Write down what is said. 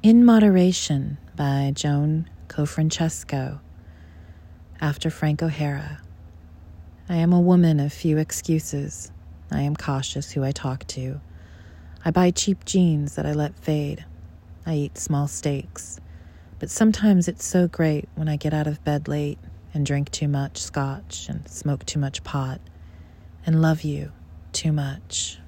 In Moderation by Joan Cofrancesco. After Frank O'Hara. I am a woman of few excuses. I am cautious who I talk to. I buy cheap jeans that I let fade. I eat small steaks. But sometimes it's so great when I get out of bed late and drink too much scotch and smoke too much pot and love you too much.